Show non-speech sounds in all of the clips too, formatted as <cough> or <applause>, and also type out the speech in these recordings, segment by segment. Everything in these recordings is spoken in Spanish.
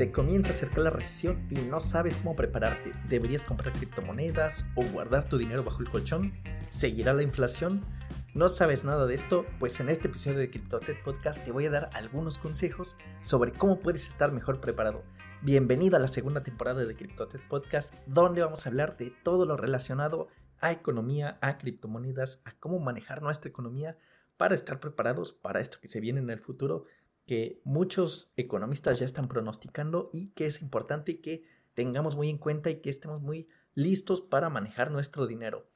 Se comienza a acercar la recesión y no sabes cómo prepararte. ¿Deberías comprar criptomonedas o guardar tu dinero bajo el colchón? ¿Seguirá la inflación? ¿No sabes nada de esto? Pues en este episodio de CryptoTech Podcast te voy a dar algunos consejos sobre cómo puedes estar mejor preparado. Bienvenido a la segunda temporada de CryptoTech Podcast, donde vamos a hablar de todo lo relacionado a economía, a criptomonedas, a cómo manejar nuestra economía para estar preparados para esto que se viene en el futuro que muchos economistas ya están pronosticando y que es importante que tengamos muy en cuenta y que estemos muy listos para manejar nuestro dinero.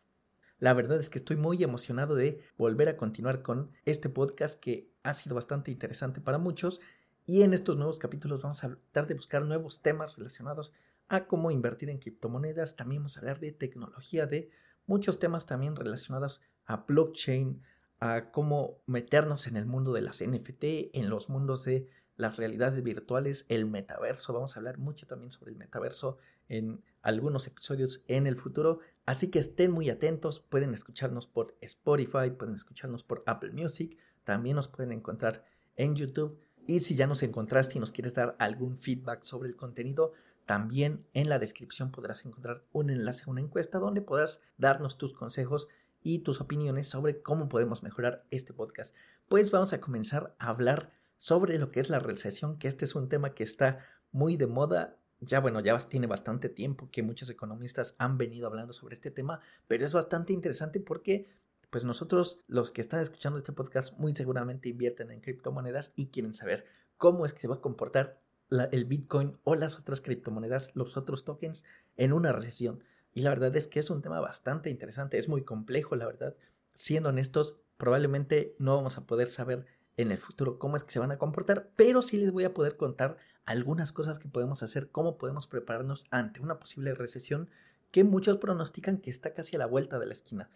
La verdad es que estoy muy emocionado de volver a continuar con este podcast que ha sido bastante interesante para muchos y en estos nuevos capítulos vamos a tratar de buscar nuevos temas relacionados a cómo invertir en criptomonedas, también vamos a hablar de tecnología, de muchos temas también relacionados a blockchain, a cómo meternos en el mundo de las NFT, en los mundos de las realidades virtuales, el metaverso. Vamos a hablar mucho también sobre el metaverso en algunos episodios en el futuro. Así que estén muy atentos. Pueden escucharnos por Spotify, pueden escucharnos por Apple Music. También nos pueden encontrar en YouTube. Y si ya nos encontraste y nos quieres dar algún feedback sobre el contenido, también en la descripción podrás encontrar un enlace a una encuesta donde podrás darnos tus consejos y tus opiniones sobre cómo podemos mejorar este podcast. Pues vamos a comenzar a hablar sobre lo que es la recesión, que este es un tema que está muy de moda. Ya bueno, ya tiene bastante tiempo que muchos economistas han venido hablando sobre este tema, pero es bastante interesante porque pues nosotros los que están escuchando este podcast muy seguramente invierten en criptomonedas y quieren saber cómo es que se va a comportar el Bitcoin o las otras criptomonedas, los otros tokens en una recesión. Y la verdad es que es un tema bastante interesante, es muy complejo, la verdad. Siendo honestos, probablemente no vamos a poder saber en el futuro cómo es que se van a comportar, pero sí les voy a poder contar algunas cosas que podemos hacer, cómo podemos prepararnos ante una posible recesión que muchos pronostican que está casi a la vuelta de la esquina.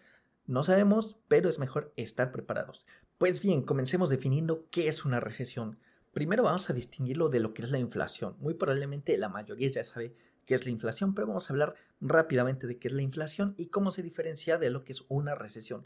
No sabemos, pero es mejor estar preparados. Pues bien, comencemos definiendo qué es una recesión. Primero vamos a distinguirlo de lo que es la inflación. Muy probablemente la mayoría ya sabe qué es la inflación, pero vamos a hablar rápidamente de qué es la inflación y cómo se diferencia de lo que es una recesión.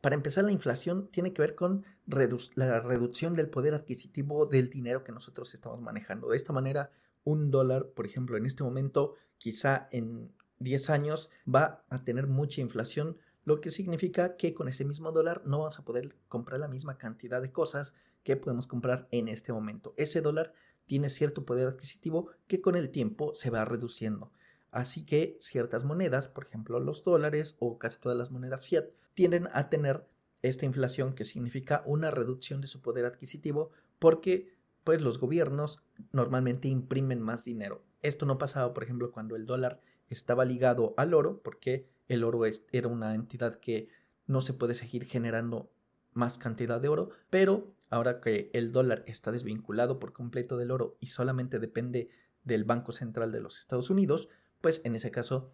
Para empezar, la inflación tiene que ver con la reducción del poder adquisitivo del dinero que nosotros estamos manejando. De esta manera, un dólar, por ejemplo, en este momento, quizá en 10 años, va a tener mucha inflación, lo que significa que con ese mismo dólar no vamos a poder comprar la misma cantidad de cosas que podemos comprar en este momento. Ese dólar tiene cierto poder adquisitivo que con el tiempo se va reduciendo. Así que ciertas monedas, por ejemplo los dólares o casi todas las monedas fiat, tienden a tener esta inflación que significa una reducción de su poder adquisitivo porque pues los gobiernos normalmente imprimen más dinero. Esto no pasaba, por ejemplo, cuando el dólar estaba ligado al oro, porque el oro era una entidad que no se puede seguir generando más cantidad de oro, pero ahora que el dólar está desvinculado por completo del oro y solamente depende del Banco Central de los Estados Unidos, pues en ese caso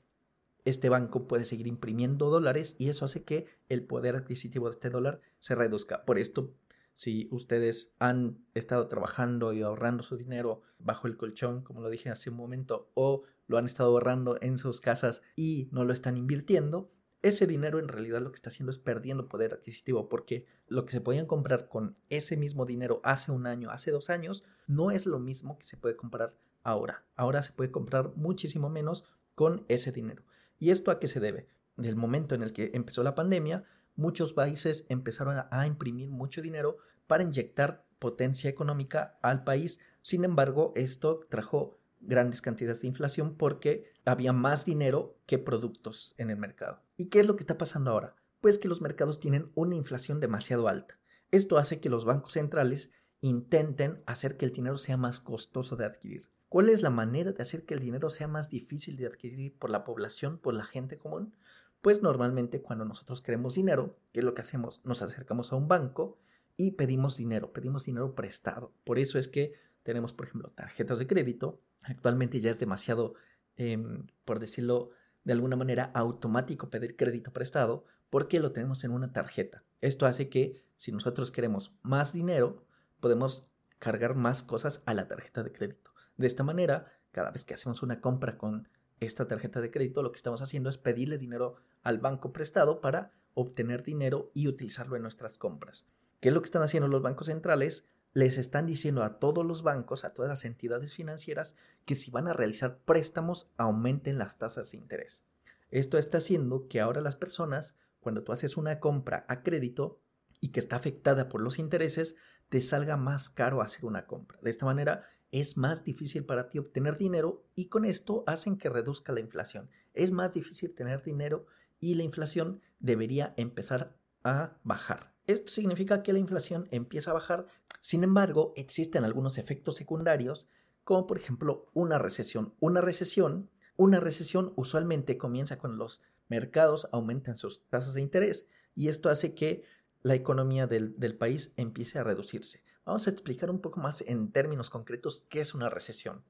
este banco puede seguir imprimiendo dólares y eso hace que el poder adquisitivo de este dólar se reduzca. Por esto, si ustedes han estado trabajando y ahorrando su dinero bajo el colchón, como lo dije hace un momento, o lo han estado ahorrando en sus casas y no lo están invirtiendo, ese dinero en realidad lo que está haciendo es perdiendo poder adquisitivo porque lo que se podían comprar con ese mismo dinero hace un año, hace dos años, no es lo mismo que se puede comprar ahora. Ahora se puede comprar muchísimo menos con ese dinero. ¿Y esto a qué se debe? Del momento en el que empezó la pandemia, muchos países empezaron a, imprimir mucho dinero para inyectar potencia económica al país. Sin embargo, esto trajo grandes cantidades de inflación porque había más dinero que productos en el mercado. ¿Y qué es lo que está pasando ahora? Pues que los mercados tienen una inflación demasiado alta. Esto hace que los bancos centrales intenten hacer que el dinero sea más costoso de adquirir. ¿Cuál es la manera de hacer que el dinero sea más difícil de adquirir por la población, por la gente común? Pues normalmente cuando nosotros queremos dinero, ¿qué es lo que hacemos? Nos acercamos a un banco y pedimos dinero, pedimos dinero prestado. Por eso es que tenemos, por ejemplo, tarjetas de crédito. Actualmente ya es demasiado, em, por decirlo de alguna manera, automático pedir crédito prestado porque lo tenemos en una tarjeta. Esto hace que si nosotros queremos más dinero, podemos cargar más cosas a la tarjeta de crédito. De esta manera, cada vez que hacemos una compra con esta tarjeta de crédito, lo que estamos haciendo es pedirle dinero al banco prestado para obtener dinero y utilizarlo en nuestras compras. ¿Qué es lo que están haciendo los bancos centrales? Les están diciendo a todos los bancos, a todas las entidades financieras, que si van a realizar préstamos, aumenten las tasas de interés. Esto está haciendo que ahora las personas, cuando tú haces una compra a crédito y que está afectada por los intereses, te salga más caro hacer una compra. De esta manera es más difícil para ti obtener dinero y con esto hacen que reduzca la inflación. Es más difícil tener dinero y la inflación debería empezar a bajar. Esto significa que la inflación empieza a bajar, sin embargo, existen algunos efectos secundarios, como por ejemplo una recesión. Una recesión, una recesión usualmente comienza cuando los mercados aumentan sus tasas de interés y esto hace que la economía del, país empiece a reducirse. Vamos a explicar un poco más en términos concretos qué es una recesión.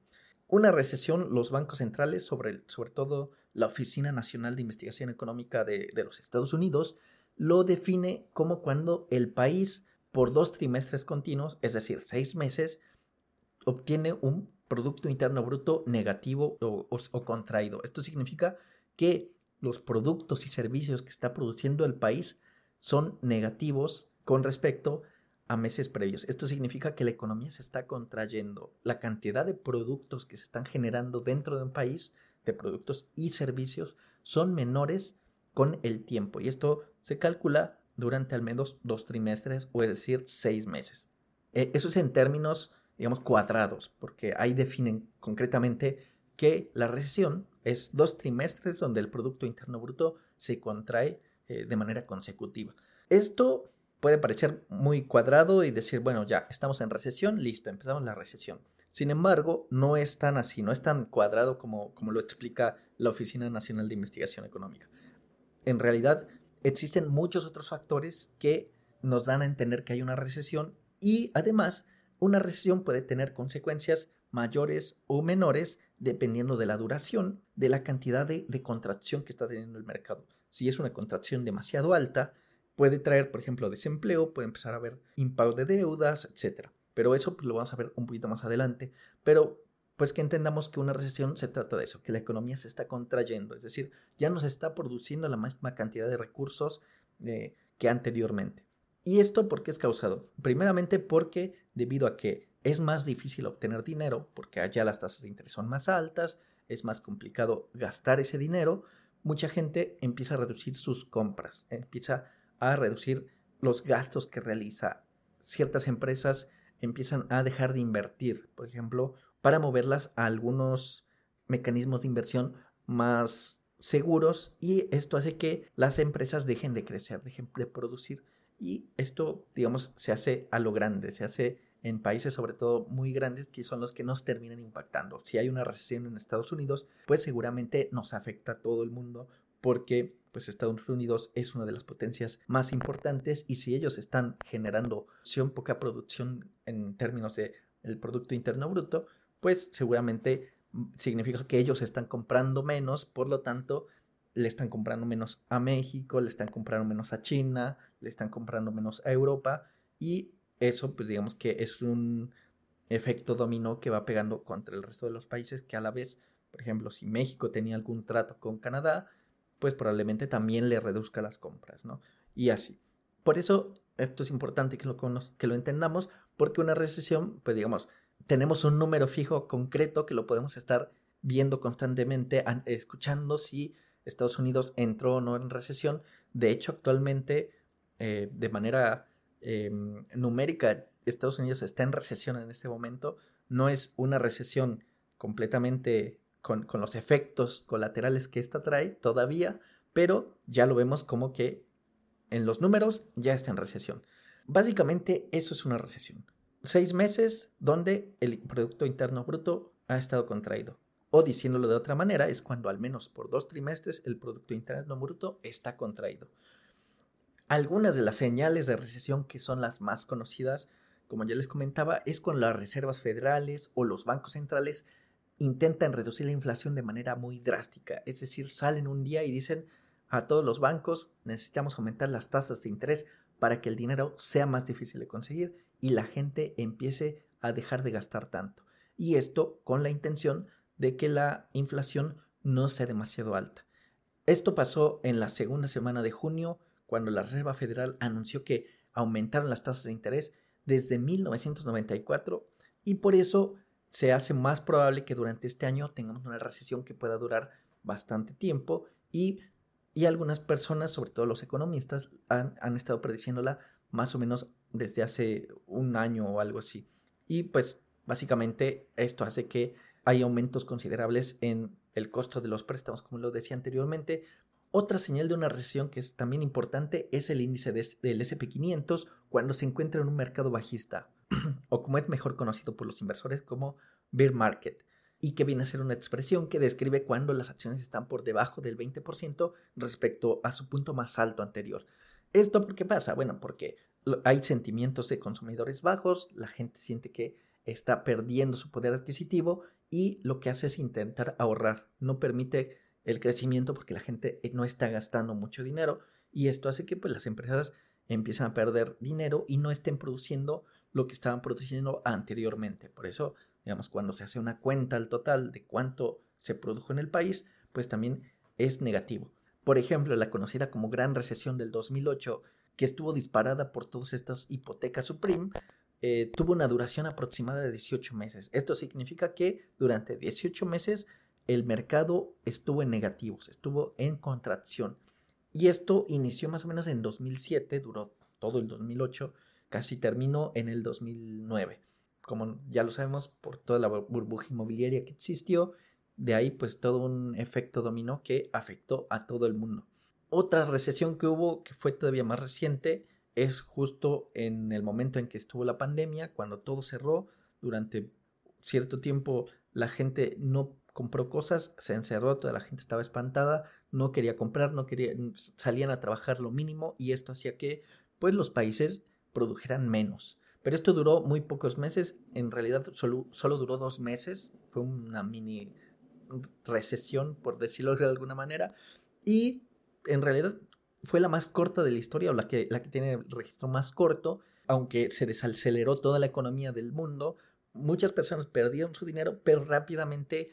Una recesión, los bancos centrales, sobre, sobre todo la Oficina Nacional de Investigación Económica de, de los Estados Unidos, lo define como cuando el país por dos trimestres continuos, es decir, seis meses, obtiene un Producto Interno Bruto negativo o, o, contraído. Esto significa que los productos y servicios que está produciendo el país son negativos con respecto a meses previos. Esto significa que la economía se está contrayendo. La cantidad de productos que se están generando dentro de un país, de productos y servicios, son menores con el tiempo. Y esto se calcula durante al menos dos trimestres, o es decir, seis meses. E, eso es en términos, digamos, cuadrados, porque ahí definen concretamente que la recesión es dos trimestres donde el Producto Interno Bruto se contrae eh, de manera consecutiva. Esto puede parecer muy cuadrado y decir, bueno, ya, estamos en recesión, listo, empezamos la recesión. Sin embargo, no es tan así, no es tan cuadrado como, como lo explica la Oficina Nacional de Investigación Económica en realidad existen muchos otros factores que nos dan a entender que hay una recesión y además una recesión puede tener consecuencias mayores o menores dependiendo de la duración, de la cantidad de, contracción que está teniendo el mercado. Si es una contracción demasiado alta, puede traer, por ejemplo, desempleo, puede empezar a haber impago de deudas, etc. Pero eso pues, lo vamos a ver un poquito más adelante. Pero pues que entendamos que una recesión se trata de eso, que la economía se está contrayendo, es decir, ya no se está produciendo la misma cantidad de recursos eh, que anteriormente. ¿Y esto por qué es causado? Primeramente porque debido a que es más difícil obtener dinero, porque allá las tasas de interés son más altas, es más complicado gastar ese dinero, mucha gente empieza a reducir sus compras, empieza a reducir los gastos que realiza. Ciertas empresas empiezan a dejar de invertir. Por ejemplo, para moverlas a algunos mecanismos de inversión más seguros y esto hace que las empresas dejen de crecer, dejen de producir y esto, digamos, se hace a lo grande, se hace en países sobre todo muy grandes que son los que nos terminan impactando. Si hay una recesión en Estados Unidos, pues seguramente nos afecta a todo el mundo porque pues Estados Unidos es una de las potencias más importantes y si ellos están generando poca producción en términos de el producto interno bruto, pues seguramente significa que ellos están comprando menos, por lo tanto, le están comprando menos a México, le están comprando menos a China, le están comprando menos a Europa y eso pues digamos que es un efecto dominó que va pegando contra el resto de los países que a la vez, por ejemplo, si México tenía algún trato con Canadá, pues probablemente también le reduzca las compras, ¿no? Y así. Por eso esto es importante que lo, que lo entendamos, porque una recesión, pues digamos, tenemos un número fijo concreto que lo podemos estar viendo constantemente, escuchando si Estados Unidos entró o no en recesión. De hecho, actualmente, eh, de manera em, numérica, Estados Unidos está en recesión en este momento. No es una recesión completamente con los efectos colaterales que esta trae todavía, pero ya lo vemos como que en los números ya está en recesión. Básicamente eso es una recesión seis meses donde el Producto Interno Bruto ha estado contraído. O diciéndolo de otra manera, es cuando al menos por dos trimestres el Producto Interno Bruto está contraído. Algunas de las señales de recesión que son las más conocidas, como ya les comentaba, es cuando las reservas federales o los bancos centrales intentan reducir la inflación de manera muy drástica. Es decir, salen un día y dicen a todos los bancos necesitamos aumentar las tasas de interés para que el dinero sea más difícil de conseguir y la gente empiece a dejar de gastar tanto. Y esto con la intención de que la inflación no sea demasiado alta. Esto pasó en la segunda semana de junio, cuando la Reserva Federal anunció que aumentaron las tasas de interés desde 1994 y por eso se hace más probable que durante este año tengamos una recesión que pueda durar bastante tiempo y, algunas personas, sobre todo los economistas, han, han estado prediciéndola más o menos desde hace un año o algo así. Y pues básicamente esto hace que hay aumentos considerables en el costo de los préstamos, como lo decía anteriormente. Otra señal de una recesión que es también importante es el índice del SP500 cuando se encuentra en un mercado bajista, <clears throat> o como es mejor conocido por los inversores como bear market, y que viene a ser una expresión que describe cuando las acciones están por debajo del 20% respecto a su punto más alto anterior. ¿Esto por qué pasa? Bueno, porque hay sentimientos de consumidores bajos, la gente siente que está perdiendo su poder adquisitivo y lo que hace es intentar ahorrar. No permite el crecimiento porque la gente eh, no está gastando mucho dinero y esto hace que pues, las empresas empiezan a perder dinero y no estén produciendo lo que estaban produciendo anteriormente. Por eso, digamos, cuando se hace una cuenta al total de cuánto se produjo en el país, pues también es negativo. Por ejemplo, la conocida como Gran Recesión del 2008, que estuvo disparada por todas estas hipotecas Supreme, eh, tuvo una duración aproximada de 18 meses. Esto significa que durante 18 meses el mercado estuvo en negativos, estuvo en contracción. Y esto inició más o menos en 2007, duró todo el 2008, casi terminó en el 2009. Como ya lo sabemos por toda la burbuja inmobiliaria que existió, de ahí pues todo un efecto dominó que afectó a todo el mundo. Otra recesión que hubo, que fue todavía más reciente, es justo en el momento en que estuvo la pandemia, cuando todo cerró, durante cierto tiempo la gente no compró cosas, se encerró, toda la gente estaba espantada, no quería comprar, no quería, salían a trabajar lo mínimo y esto hacía que pues los países produjeran menos. Pero esto duró muy pocos meses, en realidad solo, solo duró dos meses, fue una mini recesión, por decirlo de alguna manera, y en realidad fue la más corta de la historia o la que, tiene el registro más corto, aunque se desaceleró toda la economía del mundo, muchas personas perdieron su dinero, pero rápidamente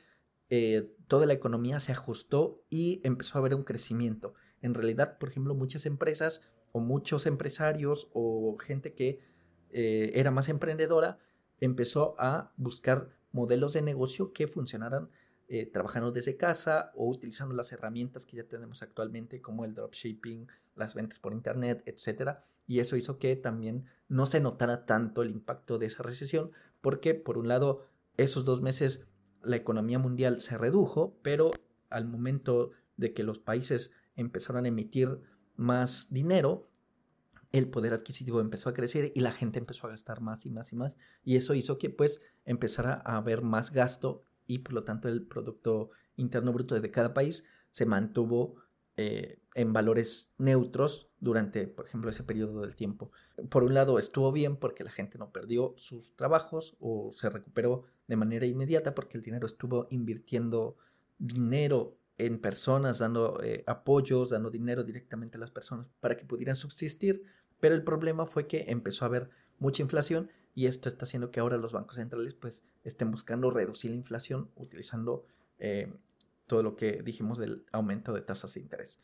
eh, toda la economía se ajustó y empezó a haber un crecimiento. En realidad, por ejemplo, muchas empresas o muchos empresarios o gente que eh, era más emprendedora empezó a buscar modelos de negocio que funcionaran eh, trabajando desde casa o utilizando las herramientas que ya tenemos actualmente como el dropshipping, las ventas por internet, etc. Y eso hizo que también no se notara tanto el impacto de esa recesión porque por un lado esos dos meses la economía mundial se redujo, pero al momento de que los países empezaron a emitir más dinero, el poder adquisitivo empezó a crecer y la gente empezó a gastar más y más y más. Y eso hizo que pues empezara a haber más gasto y por lo tanto el Producto Interno Bruto de cada país se mantuvo eh, en valores neutros durante, por ejemplo, ese periodo del tiempo. Por un lado estuvo bien porque la gente no perdió sus trabajos o se recuperó de manera inmediata porque el dinero estuvo invirtiendo dinero en personas, dando eh, apoyos, dando dinero directamente a las personas para que pudieran subsistir, pero el problema fue que empezó a haber mucha inflación y esto está haciendo que ahora los bancos centrales pues estén buscando reducir la inflación utilizando eh, todo lo que dijimos del aumento de tasas de interés.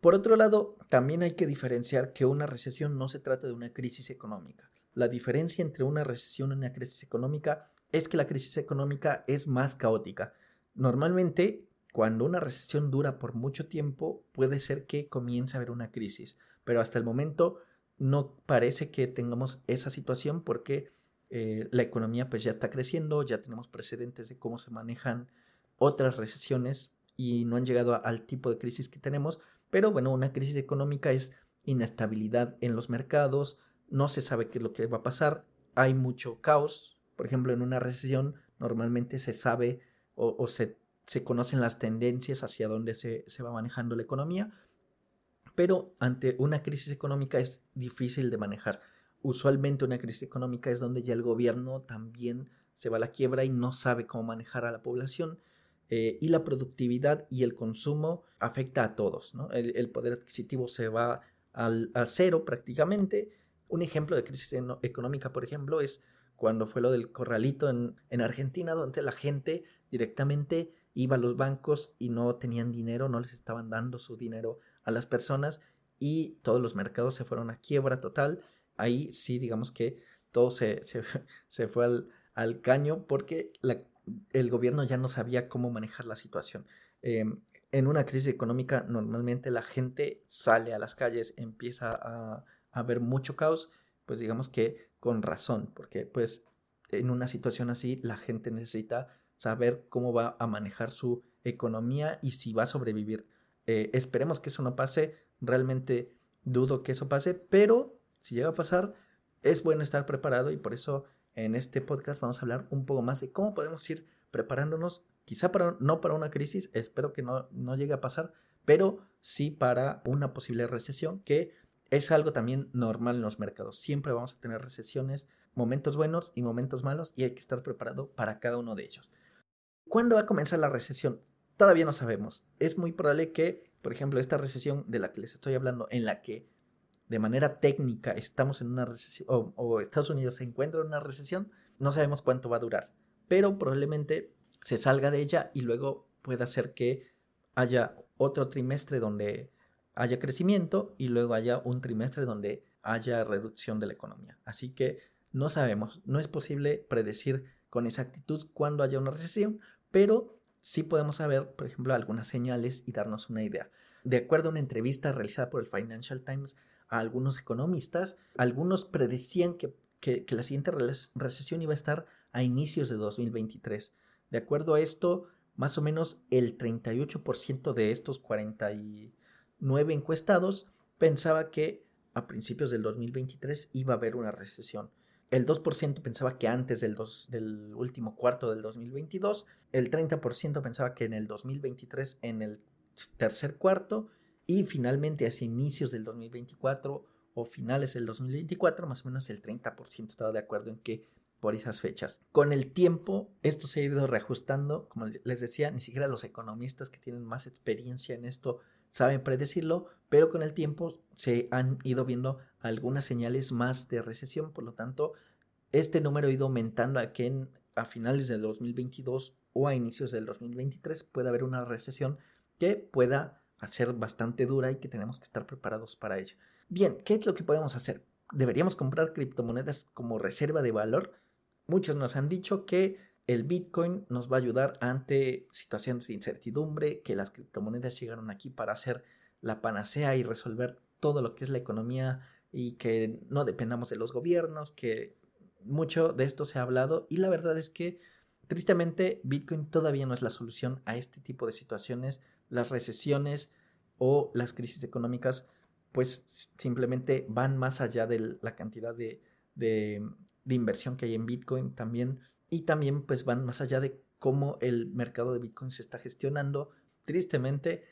Por otro lado, también hay que diferenciar que una recesión no se trata de una crisis económica. La diferencia entre una recesión y una crisis económica es que la crisis económica es más caótica. Normalmente, cuando una recesión dura por mucho tiempo, puede ser que comience a haber una crisis, pero hasta el momento no parece que tengamos esa situación porque eh, la economía pues ya está creciendo, ya tenemos precedentes de cómo se manejan otras recesiones y no han llegado al tipo de crisis que tenemos, pero bueno, una crisis económica es inestabilidad en los mercados, no se sabe qué es lo que va a pasar, hay mucho caos, por ejemplo, en una recesión normalmente se sabe o, se, se, conocen las tendencias hacia dónde se, se va manejando la economía, pero ante una crisis económica es difícil de manejar. Usualmente una crisis económica es donde ya el gobierno también se va a la quiebra y no sabe cómo manejar a la población. Eh, y la productividad y el consumo afecta a todos. El, poder adquisitivo se va al, a cero prácticamente. Un ejemplo de crisis económica, por ejemplo, es cuando fue lo del corralito en, Argentina, donde la gente directamente iba a los bancos y no tenían dinero, no les estaban dando su dinero a las personas y todos los mercados se fueron a quiebra total ahí sí, digamos que todo se, se, <laughs> fue al, al, caño porque el gobierno ya no sabía cómo manejar la situación. Em, en una crisis económica normalmente la gente sale a las calles, empieza a, a ver mucho caos, pues digamos que con razón, porque pues en una situación así la gente necesita saber cómo va a manejar su economía y si va a sobrevivir. Eh, esperemos que eso no pase, realmente dudo que eso pase, pero si llega a pasar, es bueno estar preparado y por eso en este podcast vamos a hablar un poco más de cómo podemos ir preparándonos, quizá para, no para una crisis, espero que no, no llegue a pasar, pero sí para una posible recesión, que es algo también normal en los mercados. Siempre vamos a tener recesiones, momentos buenos y momentos malos, y hay que estar preparado para cada uno de ellos. ¿Cuándo va a comenzar la recesión? Todavía no sabemos. Es muy probable que, por ejemplo, esta recesión de la que les estoy hablando, en la que de manera técnica estamos en una recesión, o, Estados Unidos se encuentra en una recesión, no sabemos cuánto va a durar, pero probablemente se salga de ella y luego pueda ser que haya otro trimestre donde haya crecimiento y luego haya un trimestre donde haya reducción de la economía. Así que no sabemos, no es posible predecir con exactitud cuándo haya una recesión, pero sí podemos saber, por ejemplo, algunas señales y darnos una idea. De acuerdo a una entrevista realizada por el Financial Times a algunos economistas, algunos predecían que, la siguiente recesión iba a estar a inicios de 2023. De acuerdo a esto, más o menos el 38% de estos 49 encuestados pensaba que a principios del 2023 iba a haber una recesión. El 2% pensaba que antes del, del último cuarto del 2022, el 30% pensaba que en el 2023, en el tercer cuarto, y finalmente hacia inicios del 2024 o finales del 2024, más o menos el 30% estaba de acuerdo en que por esas fechas. Con el tiempo, esto se ha ido reajustando, como les decía, ni siquiera los economistas que tienen más experiencia en esto saben predecirlo, pero con el tiempo se han ido viendo algunas señales más de recesión, por lo tanto, este número ha ido aumentando a que a finales del 2022 o a inicios del 2023 pueda haber una recesión que pueda ser bastante dura y que tenemos que estar preparados para ello. Bien, ¿qué es lo que podemos hacer? ¿Deberíamos comprar criptomonedas como reserva de valor? Muchos nos han dicho que el Bitcoin nos va a ayudar ante situaciones de incertidumbre, que las criptomonedas llegaron aquí para hacer la panacea y resolver todo lo que es la economía y que no dependamos de los gobiernos, que mucho de esto se ha hablado. Y la verdad es que tristemente Bitcoin todavía no es la solución a este tipo de situaciones, las recesiones o las crisis económicas pues simplemente van más allá de la cantidad de, de, inversión que hay en Bitcoin también. Y también pues van más allá de cómo el mercado de Bitcoin se está gestionando. Tristemente,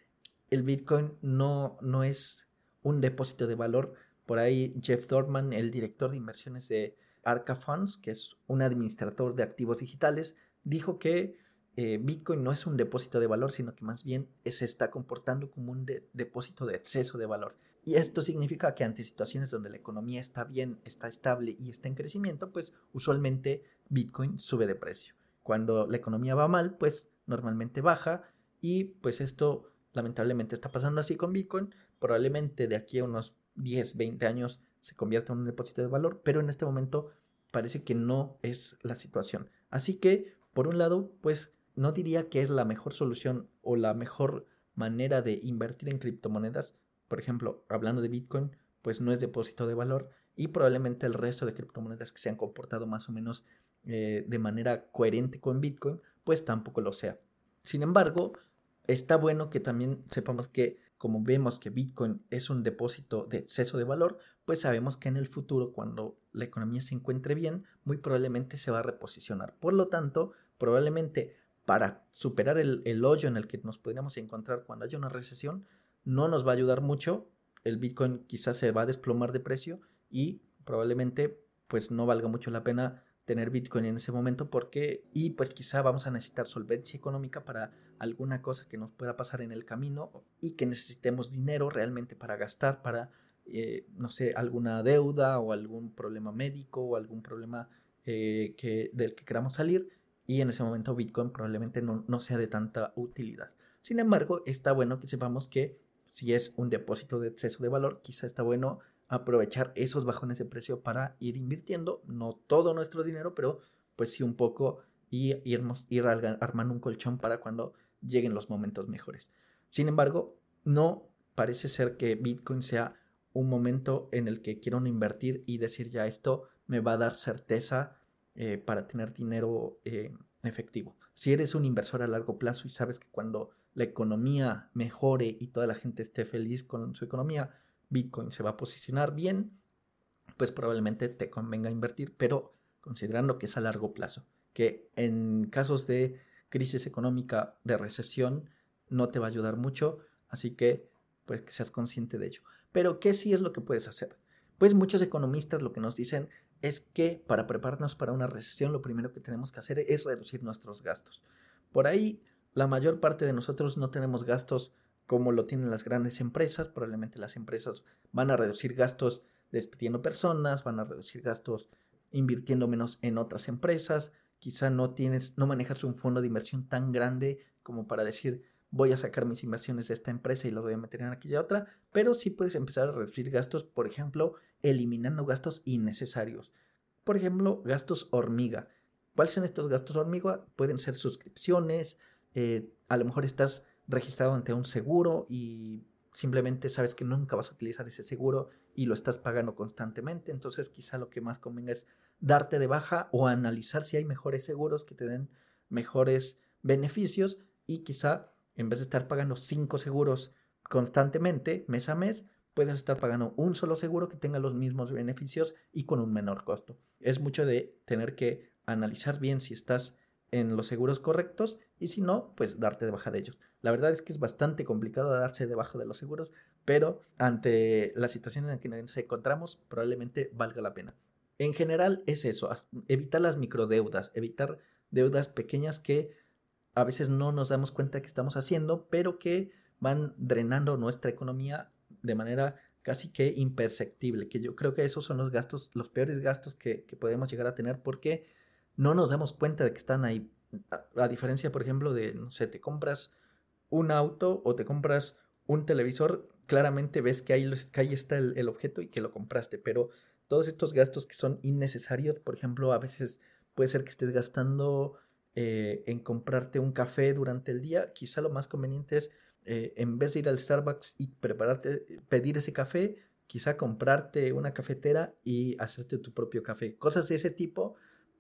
el Bitcoin no, no es un depósito de valor. Por ahí Jeff Dorman, el director de inversiones de Arca Funds, que es un administrador de activos digitales, dijo que eh, Bitcoin no es un depósito de valor, sino que más bien se está comportando como un depósito de exceso de valor. Y esto significa que ante situaciones donde la economía está bien, está estable y está en crecimiento, pues usualmente Bitcoin sube de precio. Cuando la economía va mal, pues normalmente baja y pues esto lamentablemente está pasando así con Bitcoin. Probablemente de aquí a unos 10, 20 años se convierta en un depósito de valor, pero en este momento parece que no es la situación. Así que, por un lado, pues no diría que es la mejor solución o la mejor manera de invertir en criptomonedas, por ejemplo, hablando de Bitcoin, pues no es depósito de valor y probablemente el resto de criptomonedas que se han comportado más o menos eh, de manera coherente con Bitcoin, pues tampoco lo sea. Sin embargo, está bueno que también sepamos que como vemos que Bitcoin es un depósito de exceso de valor, pues sabemos que en el futuro, cuando la economía se encuentre bien, muy probablemente se va a reposicionar. Por lo tanto, probablemente para superar el, hoyo en el que nos podríamos encontrar cuando haya una recesión, no nos va a ayudar mucho. El Bitcoin quizás se va a desplomar de precio y probablemente pues no valga mucho la pena tener Bitcoin en ese momento porque y pues quizá vamos a necesitar solvencia económica para alguna cosa que nos pueda pasar en el camino y que necesitemos dinero realmente para gastar para eh, no sé alguna deuda o algún problema médico o algún problema eh, que, del que queramos salir y en ese momento Bitcoin probablemente no, no sea de tanta utilidad. Sin embargo, está bueno que sepamos que si es un depósito de exceso de valor, quizá está bueno aprovechar esos bajones de precio para ir invirtiendo, no todo nuestro dinero, pero pues sí un poco y ir armando un colchón para cuando lleguen los momentos mejores. Sin embargo, no parece ser que Bitcoin sea un momento en el que quiero invertir y decir ya esto me va a dar certeza eh, para tener dinero eh, efectivo. Si eres un inversor a largo plazo y sabes que cuando la economía mejore y toda la gente esté feliz con su economía, Bitcoin se va a posicionar bien, pues probablemente te convenga invertir, pero considerando que es a largo plazo, que en casos de crisis económica, de recesión, no te va a ayudar mucho, así que pues que seas consciente de ello. Pero ¿qué sí es lo que puedes hacer? Pues muchos economistas lo que nos dicen es que para prepararnos para una recesión lo primero que tenemos que hacer es reducir nuestros gastos. Por ahí la mayor parte de nosotros no tenemos gastos como lo tienen las grandes empresas. Probablemente las empresas van a reducir gastos despidiendo personas, van a reducir gastos invirtiendo menos en otras empresas. Quizá no tienes, no manejas un fondo de inversión tan grande como para decir voy a sacar mis inversiones de esta empresa y las voy a meter en aquella otra, pero sí puedes empezar a reducir gastos, por ejemplo, eliminando gastos innecesarios. Por ejemplo, gastos hormiga. ¿Cuáles son estos gastos hormiga? Pueden ser suscripciones, eh, a lo mejor estás registrado ante un seguro y simplemente sabes que nunca vas a utilizar ese seguro y lo estás pagando constantemente, entonces quizá lo que más convenga es darte de baja o analizar si hay mejores seguros que te den mejores beneficios y quizá en vez de estar pagando cinco seguros constantemente, mes a mes, puedes estar pagando un solo seguro que tenga los mismos beneficios y con un menor costo. Es mucho de tener que analizar bien si estás en los seguros correctos y si no, pues darte de baja de ellos. La verdad es que es bastante complicado darse de baja de los seguros, pero ante la situación en la que nos encontramos, probablemente valga la pena. En general es eso, evitar las microdeudas, evitar deudas pequeñas que a veces no nos damos cuenta que estamos haciendo, pero que van drenando nuestra economía de manera casi que imperceptible, que yo creo que esos son los gastos, los peores gastos que, podemos llegar a tener porque no nos damos cuenta de que están ahí. A, diferencia, por ejemplo, de, no sé, te compras un auto o te compras un televisor, claramente ves que ahí, está el, el objeto y que lo compraste, pero todos estos gastos que son innecesarios, por ejemplo, a veces puede ser que estés gastando eh, en comprarte un café durante el día, quizá lo más conveniente es, eh, en vez de ir al Starbucks y prepararte, pedir ese café, quizá comprarte una cafetera y hacerte tu propio café. Cosas de ese tipo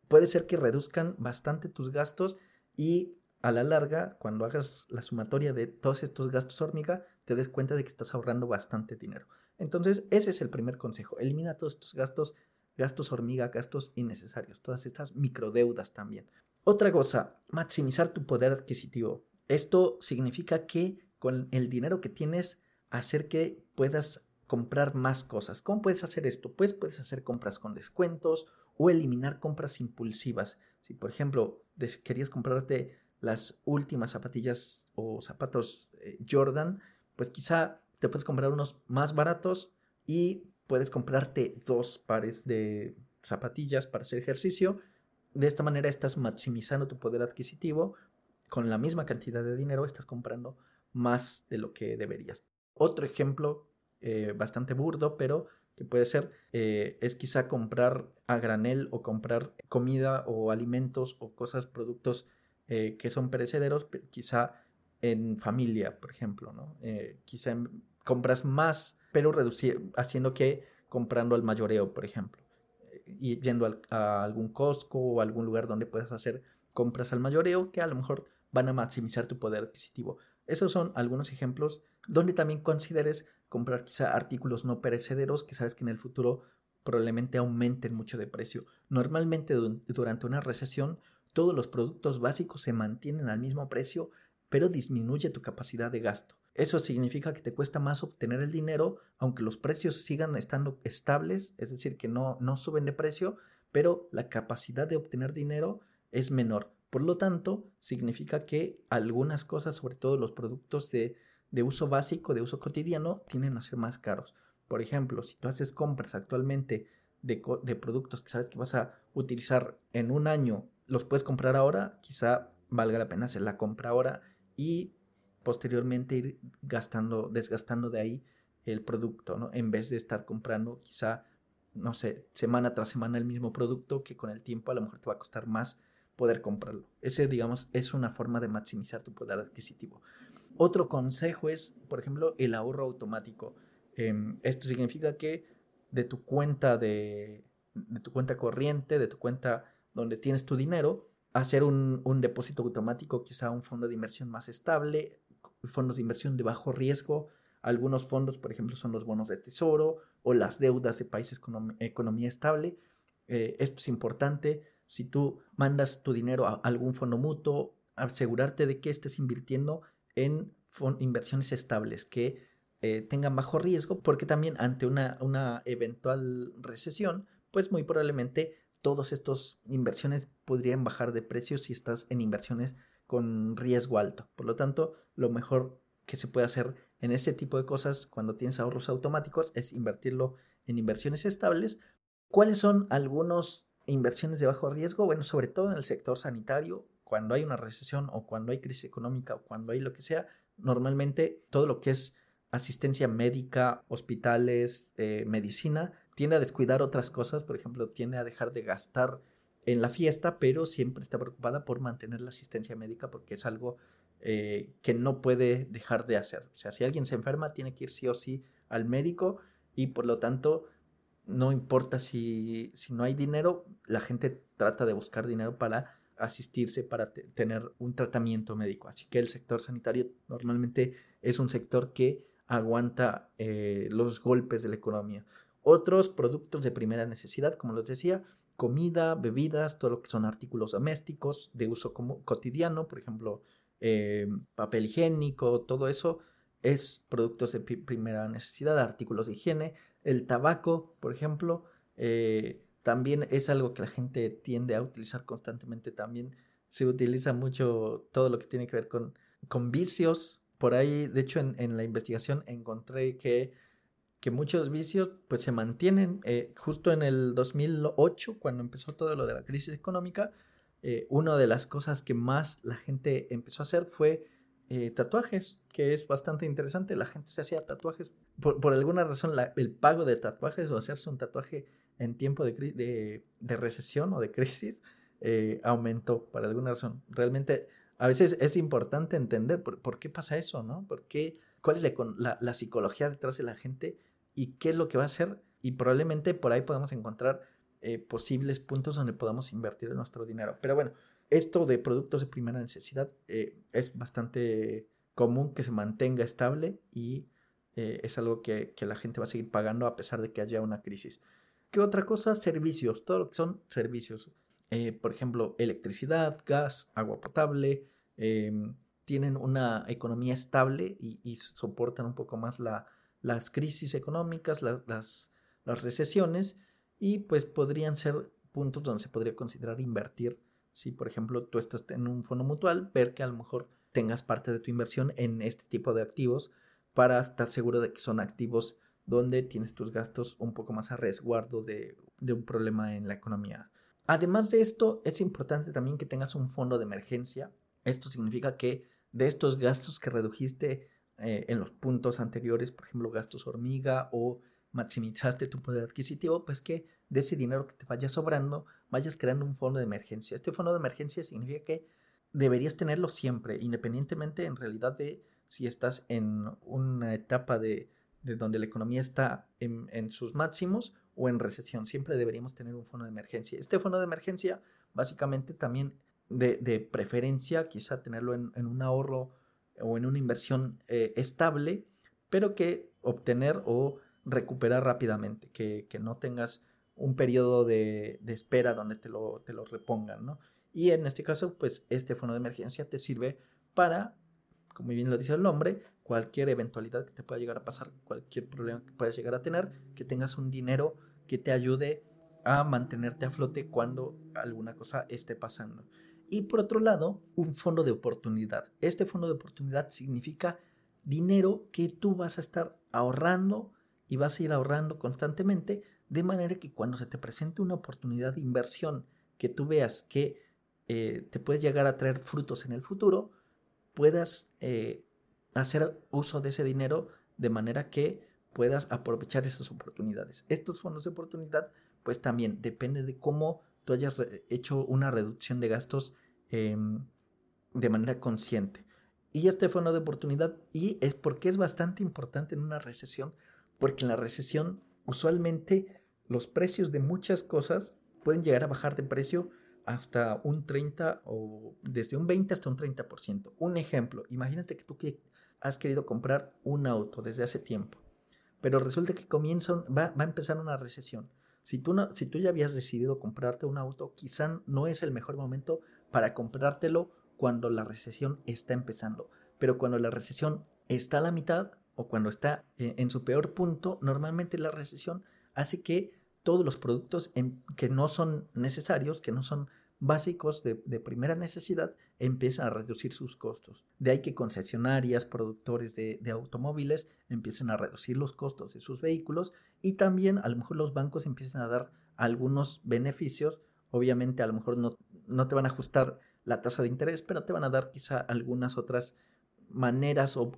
puede ser que reduzcan bastante tus gastos y a la larga, cuando hagas la sumatoria de todos estos gastos hormiga, te des cuenta de que estás ahorrando bastante dinero. Entonces, ese es el primer consejo. Elimina todos estos gastos, gastos hormiga, gastos innecesarios, todas estas microdeudas también. Otra cosa, maximizar tu poder adquisitivo. Esto significa que con el dinero que tienes, hacer que puedas comprar más cosas. ¿Cómo puedes hacer esto? Pues puedes hacer compras con descuentos o eliminar compras impulsivas. Si por ejemplo querías comprarte las últimas zapatillas o zapatos eh, Jordan, pues quizá te puedes comprar unos más baratos y puedes comprarte dos pares de zapatillas para hacer ejercicio de esta manera estás maximizando tu poder adquisitivo. Con la misma cantidad de dinero estás comprando más de lo que deberías. Otro ejemplo eh, bastante burdo, pero que puede ser, eh, es quizá comprar a granel o comprar comida o alimentos o cosas, productos eh, que son perecederos, quizá en familia, por ejemplo, ¿no? quizá compras más, pero reducir, haciendo que comprando al mayoreo, por ejemplo y yendo a algún Costco o algún lugar donde puedas hacer compras al mayoreo que a lo mejor van a maximizar tu poder adquisitivo. Esos son algunos ejemplos donde también consideres comprar quizá artículos no perecederos que sabes que en el futuro probablemente aumenten mucho de precio. Normalmente durante una recesión todos los productos básicos se mantienen al mismo precio, pero disminuye tu capacidad de gasto. Eso significa que te cuesta más obtener el dinero, aunque los precios sigan estando estables, es decir, que no, no suben de precio, pero la capacidad de obtener dinero es menor. Por lo tanto, significa que algunas cosas, sobre todo los productos de, uso básico, de uso cotidiano, tienden a ser más caros. Por ejemplo, si tú haces compras actualmente de, de productos que sabes que vas a utilizar en un año, los puedes comprar ahora, quizá valga la pena hacer la compra ahora y posteriormente ir gastando, desgastando de ahí el producto, ¿no? En vez de estar comprando quizá, no sé, semana tras semana el mismo producto que con el tiempo a lo mejor te va a costar más poder comprarlo. Ese, digamos, es una forma de maximizar tu poder adquisitivo. Otro consejo es, por ejemplo, el ahorro automático. Em, esto significa que de tu cuenta de, tu cuenta corriente, de tu cuenta donde tienes tu dinero, hacer un, un depósito automático, quizá un fondo de inversión más estable, fondos de inversión de bajo riesgo. Algunos fondos, por ejemplo, son los bonos de tesoro o las deudas de países con economía estable. Eh, esto es importante. Si tú mandas tu dinero a algún fondo mutuo, asegurarte de que estés invirtiendo en inversiones estables que eh, tengan bajo riesgo, porque también ante una, una eventual recesión, pues muy probablemente todas estas inversiones podrían bajar de precio si estás en inversiones con riesgo alto. Por lo tanto, lo mejor que se puede hacer en ese tipo de cosas cuando tienes ahorros automáticos es invertirlo en inversiones estables. ¿Cuáles son algunas inversiones de bajo riesgo? Bueno, sobre todo en el sector sanitario, cuando hay una recesión o cuando hay crisis económica o cuando hay lo que sea, normalmente todo lo que es asistencia médica, hospitales, eh, medicina, tiende a descuidar otras cosas, por ejemplo, tiende a dejar de gastar en la fiesta, pero siempre está preocupada por mantener la asistencia médica porque es algo eh, que no puede dejar de hacer. O sea, si alguien se enferma, tiene que ir sí o sí al médico y por lo tanto, no importa si, si no hay dinero, la gente trata de buscar dinero para asistirse, para tener un tratamiento médico. Así que el sector sanitario normalmente es un sector que aguanta eh, los golpes de la economía. Otros productos de primera necesidad, como les decía, comida, bebidas, todo lo que son artículos domésticos de uso cotidiano, por ejemplo, eh, papel higiénico, todo eso es productos de primera necesidad, artículos de higiene. El tabaco, por ejemplo, eh, también es algo que la gente tiende a utilizar constantemente. También se utiliza mucho todo lo que tiene que ver con, con vicios. Por ahí, de hecho, en, en la investigación encontré que que muchos vicios pues se mantienen. Eh, justo en el 2008, cuando empezó todo lo de la crisis económica, eh, una de las cosas que más la gente empezó a hacer fue eh, tatuajes, que es bastante interesante. La gente se hacía tatuajes. Por, alguna razón, el pago de tatuajes o hacerse un tatuaje en tiempo de, de, recesión o de crisis aumentó por alguna razón. Realmente, a veces es importante entender por, qué pasa eso, ¿no? ¿Por qué, ¿Cuál es la, psicología detrás de la gente y qué es lo que va a hacer y probablemente por ahí podamos encontrar eh, posibles puntos donde podamos invertir nuestro dinero. Pero bueno, esto de productos de primera necesidad eh, es bastante común que se mantenga estable y eh, es algo que, la gente va a seguir pagando a pesar de que haya una crisis. ¿Qué otra cosa? Servicios, todo lo que son servicios. por ejemplo, electricidad, gas, agua potable, em, tienen una economía estable y soportan un poco más la, las crisis económicas, las, las recesiones, y pues podrían ser puntos donde se podría considerar invertir. Si, por ejemplo, tú estás en un fondo mutual, ver que a lo mejor tengas parte de tu inversión en este tipo de activos para estar seguro de que son activos donde tienes tus gastos un poco más a resguardo de, un problema en la economía. Además de esto, es importante también que tengas un fondo de emergencia. Esto significa que de estos gastos que redujiste eh, en los puntos anteriores, por ejemplo, gastos hormiga o maximizaste tu poder adquisitivo, pues que de ese dinero que te vaya sobrando, vayas creando un fondo de emergencia. Este fondo de emergencia significa que deberías tenerlo siempre, independientemente en realidad de si estás en una etapa de, donde la economía está en, sus máximos o en recesión. Siempre deberíamos tener un fondo de emergencia. Este fondo de emergencia, básicamente también de, preferencia, quizá tenerlo en un ahorro o en una inversión eh, estable, pero que obtener o recuperar rápidamente, que, no tengas un periodo de, espera donde te lo, te lo repongan, ¿no? Y en este caso, pues este fondo de emergencia te sirve para, como bien lo dice el nombre, cualquier eventualidad que te pueda llegar a pasar, cualquier problema que puedas llegar a tener, que tengas un dinero que te ayude a mantenerte a flote cuando alguna cosa esté pasando. Y por otro lado, un fondo de oportunidad. Este fondo de oportunidad significa dinero que tú vas a estar ahorrando y vas a ir ahorrando constantemente, de manera que cuando se te presente una oportunidad de inversión que tú veas que eh, te puede llegar a traer frutos en el futuro, puedas eh, hacer uso de ese dinero de manera que puedas aprovechar esas oportunidades. Estos fondos de oportunidad, pues también depende de cómo tú hayas hecho una reducción de gastos em, de manera consciente. Y este fondo de oportunidad, y es porque es bastante importante en una recesión, porque en la recesión usualmente los precios de muchas cosas pueden llegar a bajar de precio hasta un 30 o desde un 20 hasta un 30%. Un ejemplo, imagínate que tú has querido comprar un auto desde hace tiempo, pero resulta que comienza, va, va a empezar una recesión. Si tú, no, si tú ya habías decidido comprarte un auto, quizá no es el mejor momento para comprártelo cuando la recesión está empezando. Pero cuando la recesión está a la mitad o cuando está eh, en su peor punto, normalmente la recesión hace que todos los productos que no son necesarios, que no son básicos de, primera necesidad, empiezan a reducir sus costos. De ahí que concesionarias, productores de, automóviles empiecen a reducir los costos de sus vehículos y también a lo mejor los bancos empiezan a dar algunos beneficios. Obviamente a lo mejor no, no te van a ajustar la tasa de interés, pero te van a dar quizá algunas otras maneras o,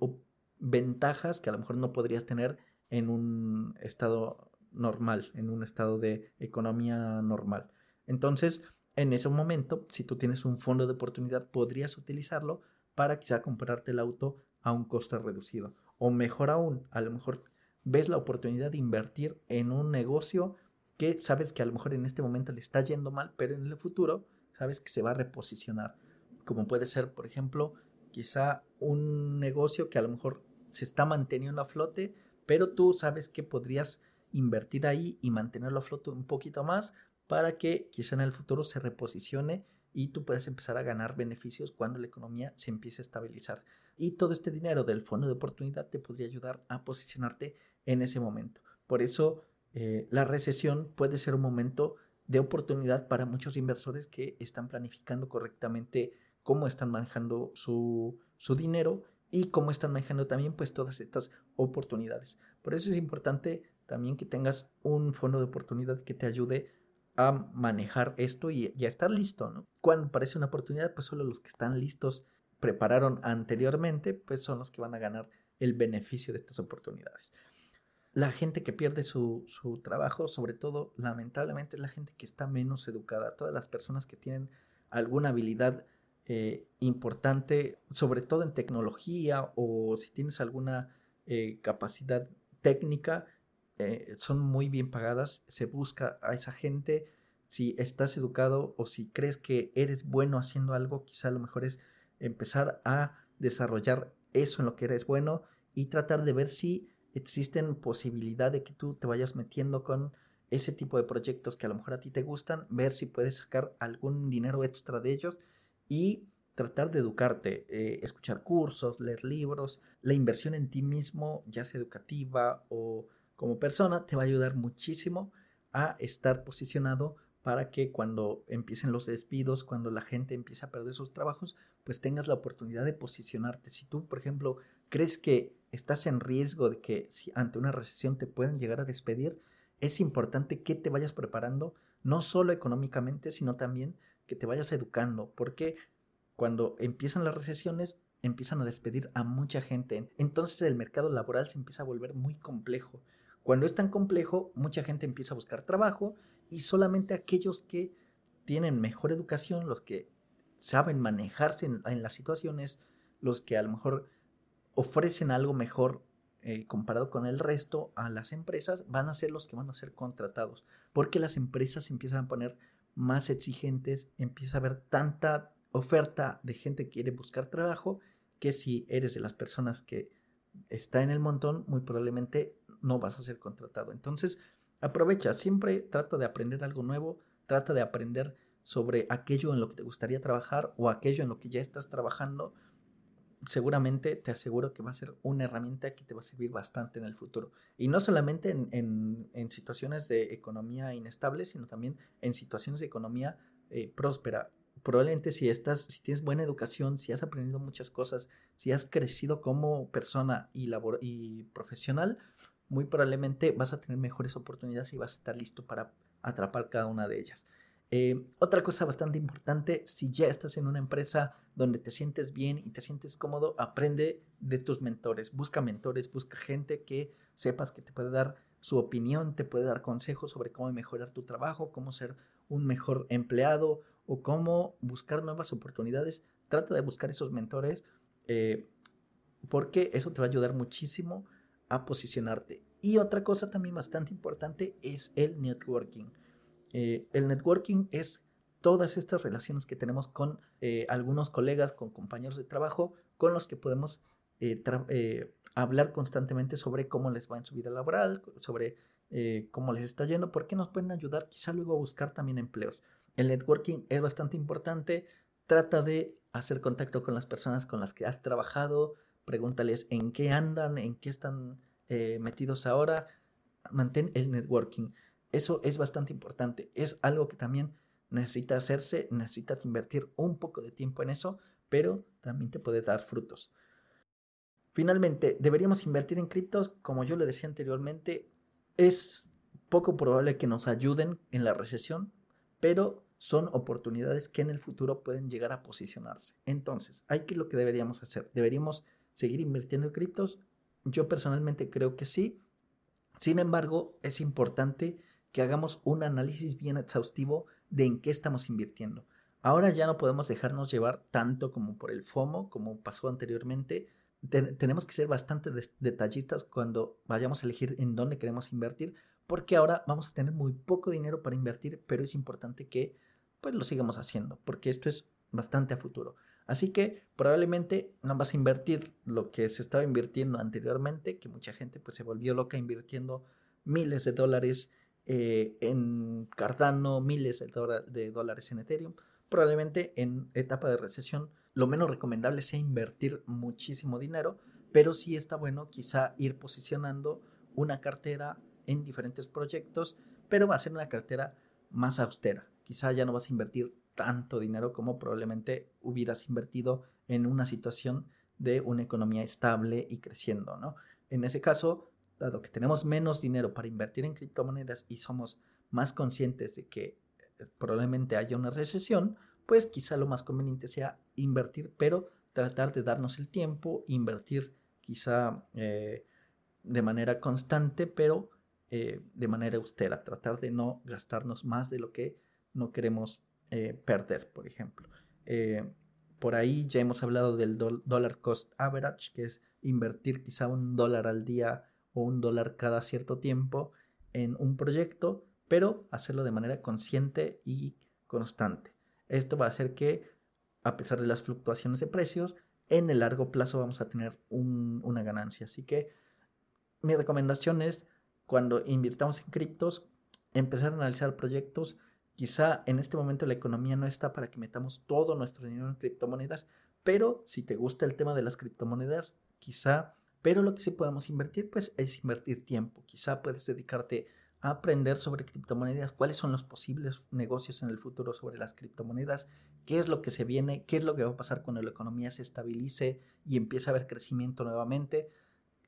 ventajas que a lo mejor no podrías tener en un estado normal, en un estado de economía normal. Entonces, en ese momento, si tú tienes un fondo de oportunidad, podrías utilizarlo para quizá comprarte el auto a un costo reducido. O mejor aún, a lo mejor ves la oportunidad de invertir en un negocio que sabes que a lo mejor en este momento le está yendo mal, pero en el futuro sabes que se va a reposicionar. Como puede ser, por ejemplo, quizá un negocio que a lo mejor se está manteniendo a flote, pero tú sabes que podrías invertir ahí y mantenerlo a flote un poquito más para que quizá en el futuro se reposicione y tú puedas empezar a ganar beneficios cuando la economía se empiece a estabilizar. Y todo este dinero del fondo de oportunidad te podría ayudar a posicionarte en ese momento. Por eso eh, la recesión puede ser un momento de oportunidad para muchos inversores que están planificando correctamente cómo están manejando su, dinero y cómo están manejando también pues todas estas oportunidades. Por eso es importante también que tengas un fondo de oportunidad que te ayude a manejar esto y, a estar listo. Cuando parece una oportunidad, pues solo los que están listos, prepararon anteriormente, pues son los que van a ganar el beneficio de estas oportunidades la gente que pierde su, trabajo, sobre todo, lamentablemente, es la gente que está menos educada. Todas las personas que tienen alguna habilidad eh, importante, sobre todo en tecnología o si tienes alguna eh, capacidad técnica, eh, son muy bien pagadas. Se busca a esa gente. Si estás educado o si crees que eres bueno haciendo algo, quizá lo mejor es empezar a desarrollar eso en lo que eres bueno y tratar de ver si existen posibilidad de que tú te vayas metiendo con ese tipo de proyectos que a lo mejor a ti te gustan, ver si puedes sacar algún dinero extra de ellos y tratar de educarte, eh, escuchar cursos, leer libros, la inversión en ti mismo, ya sea educativa o como persona, te va a ayudar muchísimo a estar posicionado para que cuando empiecen los despidos, cuando la gente empiece a perder sus trabajos, pues tengas la oportunidad de posicionarte. Si tú, por ejemplo, crees que estás en riesgo de que si ante una recesión te pueden llegar a despedir, es importante que te vayas preparando, no solo económicamente, sino también que te vayas educando, porque cuando empiezan las recesiones, empiezan a despedir a mucha gente. Entonces el mercado laboral se empieza a volver muy complejo. Cuando es tan complejo, mucha gente empieza a buscar trabajo y solamente aquellos que tienen mejor educación, los que saben manejarse en, las situaciones, los que a lo mejor ofrecen algo mejor eh, comparado con el resto a las empresas, van a ser los que van a ser contratados, porque las empresas empiezan a poner más exigentes, empieza a haber tanta oferta de gente que quiere buscar trabajo, que si eres de las personas que está en el montón, muy probablemente no vas a ser contratado. Entonces, Aprovecha, siempre trata de aprender algo nuevo, trata de aprender sobre aquello en lo que te gustaría trabajar o aquello en lo que ya estás trabajando. Seguramente te aseguro que va a ser una herramienta que te va a servir bastante en el futuro. Y no solamente en, situaciones de economía inestable, sino también en situaciones de economía eh, próspera. Probablemente si estás, si tienes buena educación, si has aprendido muchas cosas, si has crecido como persona y, labor y profesional, muy probablemente vas a tener mejores oportunidades y vas a estar listo para atrapar cada una de ellas. Eh, otra cosa bastante importante, si ya estás en una empresa donde te sientes bien y te sientes cómodo, aprende de tus mentores, busca mentores, busca gente que sepas que te puede dar su opinión, te puede dar consejos sobre cómo mejorar tu trabajo, cómo ser un mejor empleado o cómo buscar nuevas oportunidades. Trata de buscar esos mentores eh, porque eso te va a ayudar muchísimo a posicionarte. Y otra cosa también bastante importante es el networking. Eh, el networking es todas estas relaciones que tenemos con eh, algunos colegas, con compañeros de trabajo, con los que podemos eh, hablar constantemente sobre cómo les va en su vida laboral, sobre cómo les está yendo, porque nos pueden ayudar quizá luego a buscar también empleos. El networking es bastante importante. Trata de hacer contacto con las personas con las que has trabajado, pregúntales en qué andan, en qué están metidos ahora. Mantén el networking. Eso es bastante importante. Es algo que también necesita hacerse, necesitas invertir un poco de tiempo en eso, pero también te puede dar frutos. Finalmente, deberíamos invertir en criptos, como yo le decía anteriormente, es poco probable que nos ayuden en la recesión, pero son oportunidades que en el futuro pueden llegar a posicionarse. Entonces, hay que lo que deberíamos hacer. ¿Deberíamos seguir invirtiendo en criptos? Yo personalmente creo que sí. Sin embargo, es importante que hagamos un análisis bien exhaustivo de en qué estamos invirtiendo. Ahora ya no podemos dejarnos llevar tanto como por el FOMO, como pasó anteriormente. tenemos que ser bastante detallistas cuando vayamos a elegir en dónde queremos invertir, porque ahora vamos a tener muy poco dinero para invertir, pero es importante que pues lo sigamos haciendo, porque esto es bastante a futuro. Así que probablemente no vas a invertir lo que se estaba invirtiendo anteriormente, que mucha gente pues se volvió loca invirtiendo miles de dólares eh, en Cardano, miles de, dólares en Ethereum. Probablemente en etapa de recesión lo menos recomendable sea invertir muchísimo dinero, pero sí está bueno quizá ir posicionando una cartera en diferentes proyectos, pero va a ser una cartera más austera. Quizá ya no vas a invertir tanto dinero como probablemente hubieras invertido en una situación de una economía estable y creciendo, ¿no? En ese caso, dado que tenemos menos dinero para invertir en criptomonedas y somos más conscientes de que eh, probablemente haya una recesión, pues quizá lo más conveniente sea invertir, pero tratar de darnos el tiempo, invertir quizá eh, de manera constante, pero eh, de manera austera, tratar de no gastarnos más de lo que no queremos perder, por ejemplo. por ahí ya hemos hablado del dollar cost average, que es invertir quizá un dólar al día o un dólar cada cierto tiempo en un proyecto, pero hacerlo de manera consciente y constante. Esto va a hacer que, a pesar de las fluctuaciones de precios, en el largo plazo vamos a tener una ganancia. Así que mi recomendación es, cuando invirtamos en criptos, empezar a analizar proyectos. Quizá en este momento la economía no está para que metamos todo nuestro dinero en criptomonedas, pero si te gusta el tema de las criptomonedas, quizá pero lo que sí podemos invertir, pues, es invertir tiempo. Quizá puedes dedicarte a aprender sobre criptomonedas, cuáles son los posibles negocios en el futuro sobre las criptomonedas, qué es lo que se viene, qué es lo que va a pasar cuando la economía se estabilice y empiece a haber crecimiento nuevamente.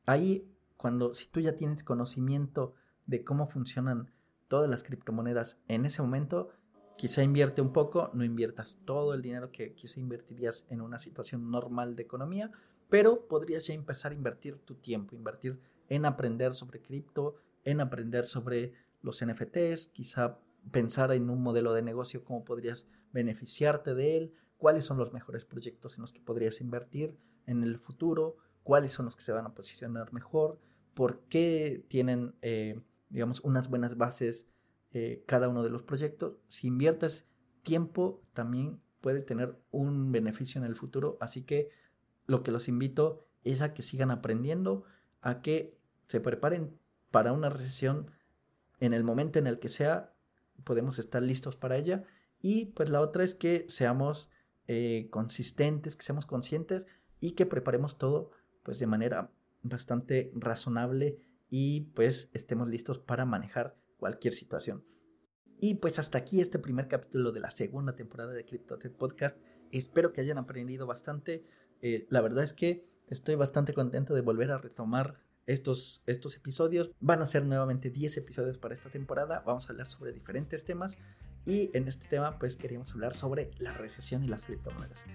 Ahí, cuando, si tú ya tienes conocimiento de cómo funcionan todas las criptomonedas en ese momento, quizá invierte un poco, no inviertas todo el dinero que quizá invertirías en una situación normal de economía, pero podrías ya empezar a invertir tu tiempo, invertir en aprender sobre cripto, en aprender sobre los NFTs, quizá pensar en un modelo de negocio, cómo podrías beneficiarte de él, cuáles son los mejores proyectos en los que podrías invertir en el futuro, cuáles son los que se van a posicionar mejor, por qué tienen, eh, digamos, unas buenas bases eh, cada uno de los proyectos. Si inviertes tiempo, también puede tener un beneficio en el futuro, así que lo que los invito es a que sigan aprendiendo, a que se preparen para una recesión en el momento en el que sea, podemos estar listos para ella. Y pues la otra es que seamos eh, consistentes, que seamos conscientes y que preparemos todo pues de manera bastante razonable y pues estemos listos para manejar cualquier situación. Y pues hasta aquí este primer capítulo de la segunda temporada de CryptoTech Podcast. Espero que hayan aprendido bastante. Eh, la verdad es que estoy bastante contento de volver a retomar estos, estos episodios. Van a ser nuevamente 10 episodios para esta temporada. Vamos a hablar sobre diferentes temas. Y en este tema pues queríamos hablar sobre la recesión y las criptomonedas.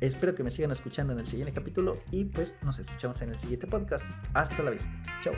Espero que me sigan escuchando en el siguiente capítulo y pues nos escuchamos en el siguiente podcast. Hasta la vista. Chao.